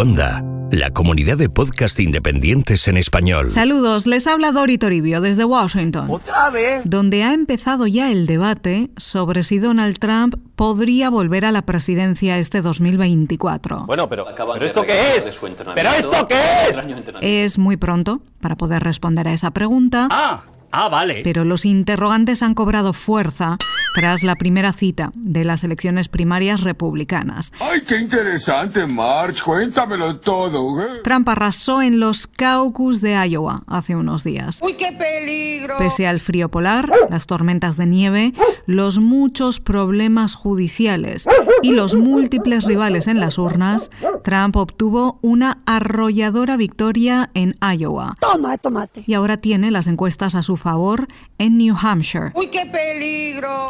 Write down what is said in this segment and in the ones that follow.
Onda, la comunidad de podcast independientes en español. Saludos, les habla Dori Toribio desde Washington. ¿Otra vez? Donde ha empezado ya el debate sobre si Donald Trump podría volver a la presidencia este 2024. Bueno, pero, ¿pero esto qué es? ¿Pero esto qué es? Es muy pronto para poder responder a esa pregunta. Ah, ah, vale. Pero los interrogantes han cobrado fuerza tras la primera cita de las elecciones primarias republicanas. ¡Ay, qué interesante, March! Cuéntamelo todo. ¿eh? Trump arrasó en los caucus de Iowa hace unos días. ¡Uy, qué peligro! Pese al frío polar, las tormentas de nieve, los muchos problemas judiciales y los múltiples rivales en las urnas, Trump obtuvo una arrolladora victoria en Iowa. Toma, tomate. Y ahora tiene las encuestas a su favor en New Hampshire. ¡Uy, qué peligro!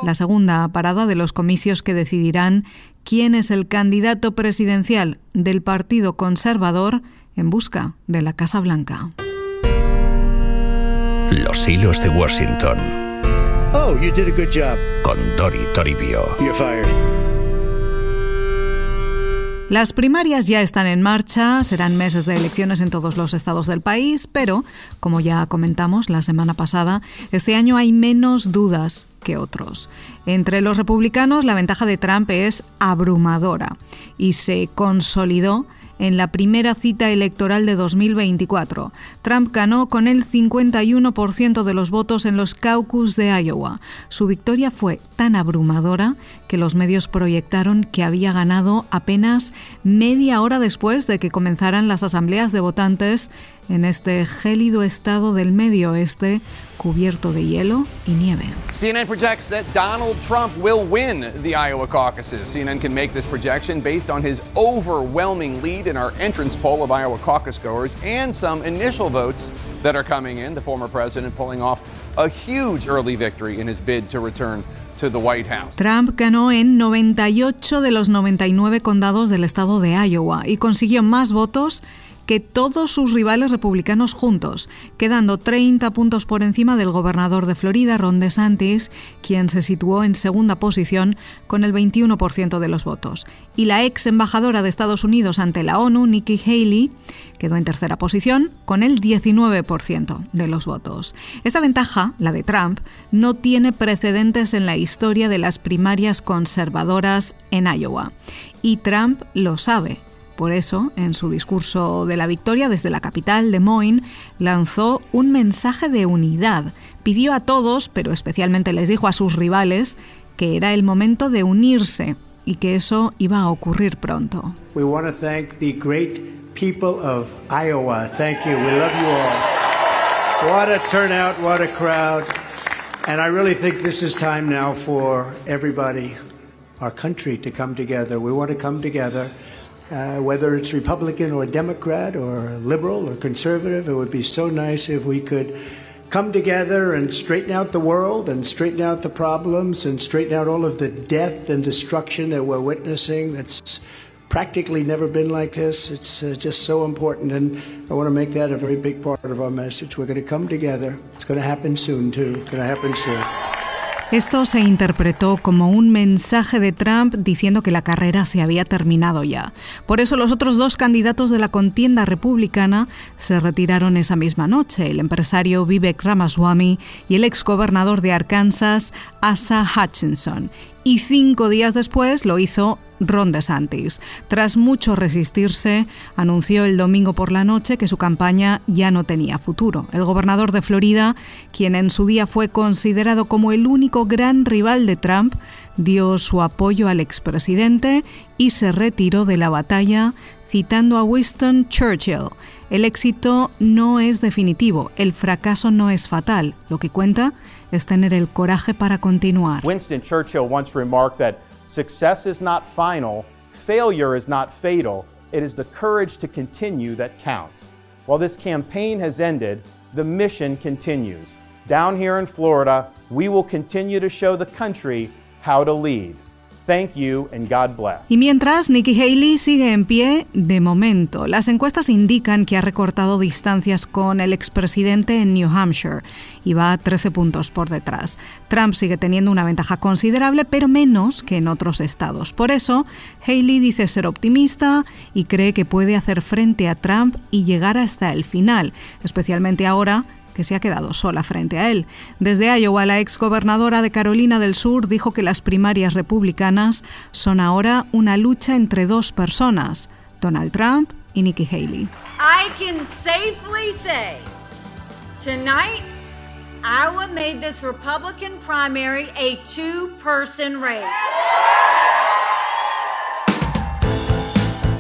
la segunda parada de los comicios que decidirán quién es el candidato presidencial del Partido Conservador en busca de la Casa Blanca. Los hilos de Washington. Oh, you did a good job. Con Dori Toribio. You're fired. Las primarias ya están en marcha, serán meses de elecciones en todos los estados del país, pero, como ya comentamos la semana pasada, este año hay menos dudas que otros. Entre los republicanos la ventaja de Trump es abrumadora y se consolidó en la primera cita electoral de 2024. Trump ganó con el 51% de los votos en los caucus de Iowa. Su victoria fue tan abrumadora que los medios proyectaron que había ganado apenas media hora después de que comenzaran las asambleas de votantes en este gélido estado del medio oeste cubierto de hielo y nieve. CNN projects that Donald Trump will win the Iowa caucuses. CNN can make this projection based on his overwhelming lead in our entrance poll of Iowa caucus goers and some initial votes that are coming in. The former president pulling off a huge early victory in his bid to return to the White House. Trump ganó en 98 de los 99 condados del estado de Iowa y consiguió más votos que todos sus rivales republicanos juntos, quedando 30 puntos por encima del gobernador de Florida, Ron DeSantis, quien se situó en segunda posición con el 21% de los votos. Y la ex embajadora de Estados Unidos ante la ONU, Nikki Haley, quedó en tercera posición con el 19% de los votos. Esta ventaja, la de Trump, no tiene precedentes en la historia de las primarias conservadoras en Iowa. Y Trump lo sabe por eso, en su discurso de la victoria desde la capital, Des Moines, lanzó un mensaje de unidad. Pidió a todos, pero especialmente les dijo a sus rivales, que era el momento de unirse y que eso iba a ocurrir pronto. We want to thank the great people of Iowa. Thank you. We love you all. What a turnout, what a crowd. And I really think this is time now for everybody, our country, to come together. We want to come together. Uh, whether it's Republican or Democrat or liberal or conservative, it would be so nice if we could come together and straighten out the world and straighten out the problems and straighten out all of the death and destruction that we're witnessing. That's practically never been like this. It's uh, just so important, and I want to make that a very big part of our message. We're going to come together. It's going to happen soon, too. It's going to happen soon. Esto se interpretó como un mensaje de Trump diciendo que la carrera se había terminado ya. Por eso los otros dos candidatos de la contienda republicana se retiraron esa misma noche, el empresario Vivek Ramaswamy y el exgobernador de Arkansas, Asa Hutchinson. Y cinco días después lo hizo Ron DeSantis. Tras mucho resistirse, anunció el domingo por la noche que su campaña ya no tenía futuro. El gobernador de Florida, quien en su día fue considerado como el único gran rival de Trump, dio su apoyo al expresidente y se retiró de la batalla, citando a Winston Churchill. El éxito no es definitivo, el fracaso no es fatal. Lo que cuenta es tener el coraje para continuar. Winston Churchill once remarked that Success is not final, failure is not fatal. It is the courage to continue that counts. While this campaign has ended, the mission continues. Down here in Florida, we will continue to show the country how to lead. Thank you and God bless. Y mientras, Nikki Haley sigue en pie de momento. Las encuestas indican que ha recortado distancias con el expresidente en New Hampshire y va 13 puntos por detrás. Trump sigue teniendo una ventaja considerable, pero menos que en otros estados. Por eso, Haley dice ser optimista y cree que puede hacer frente a Trump y llegar hasta el final, especialmente ahora que se ha quedado sola frente a él. Desde Iowa, la exgobernadora de Carolina del Sur dijo que las primarias republicanas son ahora una lucha entre dos personas, Donald Trump y Nikki Haley. I can safely say tonight Iowa made this Republican primary a two-person race.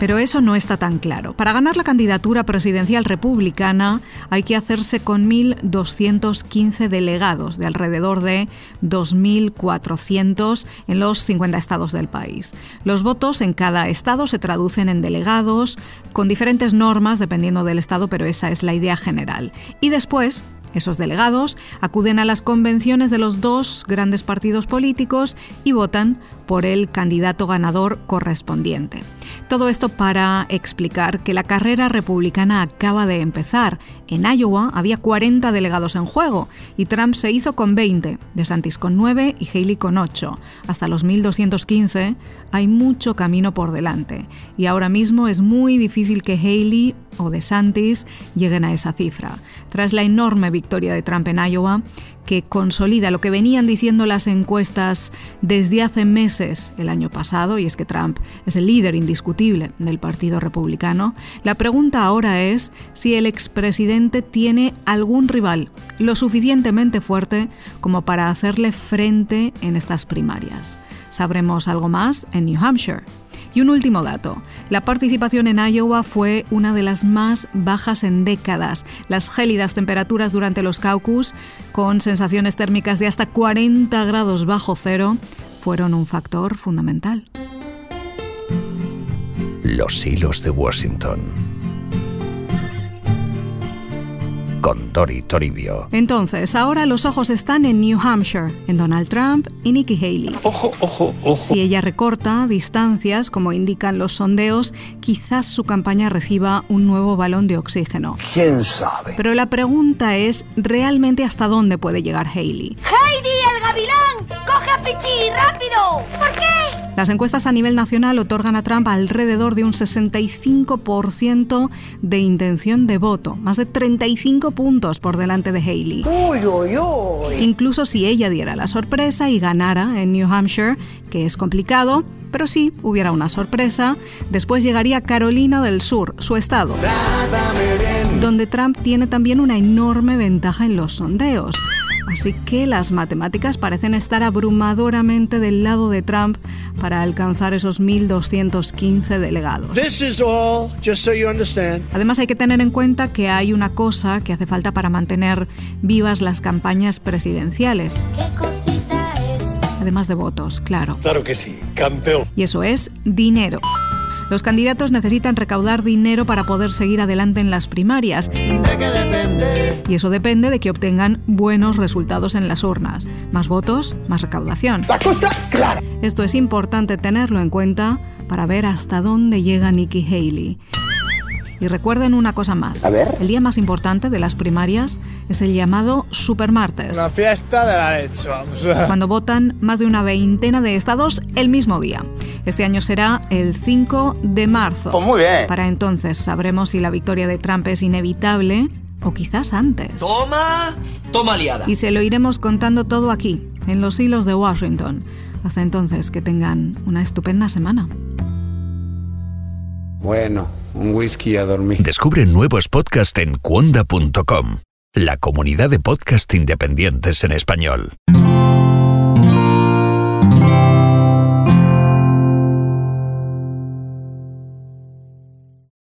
Pero eso no está tan claro. Para ganar la candidatura presidencial republicana hay que hacerse con 1.215 delegados, de alrededor de 2.400 en los 50 estados del país. Los votos en cada estado se traducen en delegados, con diferentes normas dependiendo del estado, pero esa es la idea general. Y después, esos delegados acuden a las convenciones de los dos grandes partidos políticos y votan por el candidato ganador correspondiente. Todo esto para explicar que la carrera republicana acaba de empezar. En Iowa había 40 delegados en juego y Trump se hizo con 20, DeSantis con 9 y Haley con 8. Hasta los 1215 hay mucho camino por delante y ahora mismo es muy difícil que Haley o DeSantis lleguen a esa cifra. Tras la enorme victoria de Trump en Iowa, que consolida lo que venían diciendo las encuestas desde hace meses el año pasado, y es que Trump es el líder indiscutible del Partido Republicano, la pregunta ahora es si el expresidente tiene algún rival lo suficientemente fuerte como para hacerle frente en estas primarias. Sabremos algo más en New Hampshire. Y un último dato. La participación en Iowa fue una de las más bajas en décadas. Las gélidas temperaturas durante los caucus, con sensaciones térmicas de hasta 40 grados bajo cero, fueron un factor fundamental. Los hilos de Washington con Dori Toribio. Entonces, ahora los ojos están en New Hampshire, en Donald Trump y Nikki Haley. Ojo, ojo, ojo. Si ella recorta distancias, como indican los sondeos, quizás su campaña reciba un nuevo balón de oxígeno. ¿Quién sabe? Pero la pregunta es, ¿realmente hasta dónde puede llegar Haley? ¡Heidi, el gavilán! ¡Coge a Pichi, rápido! ¿Por qué? Las encuestas a nivel nacional otorgan a Trump alrededor de un 65% de intención de voto, más de 35 puntos por delante de Haley. Uy, uy, uy. Incluso si ella diera la sorpresa y ganara en New Hampshire, que es complicado, pero sí hubiera una sorpresa, después llegaría Carolina del Sur, su estado, donde Trump tiene también una enorme ventaja en los sondeos. Así que las matemáticas parecen estar abrumadoramente del lado de Trump para alcanzar esos 1.215 delegados. This is all, just so you understand. Además hay que tener en cuenta que hay una cosa que hace falta para mantener vivas las campañas presidenciales. Además de votos, claro. Claro que sí, campeón. Y eso es dinero. Los candidatos necesitan recaudar dinero para poder seguir adelante en las primarias. Y eso depende de que obtengan buenos resultados en las urnas. Más votos, más recaudación. La cosa clara. Esto es importante tenerlo en cuenta para ver hasta dónde llega Nikki Haley. Y recuerden una cosa más. A ver. El día más importante de las primarias es el llamado Supermartes, Una fiesta de la leche, vamos. cuando votan más de una veintena de estados el mismo día. Este año será el 5 de marzo. Pues muy bien. Para entonces sabremos si la victoria de Trump es inevitable o quizás antes. Toma, toma liada. Y se lo iremos contando todo aquí, en los hilos de Washington. Hasta entonces, que tengan una estupenda semana. Bueno, un whisky a dormir. Descubre nuevos podcasts en cuonda.com, la comunidad de podcast independientes en español.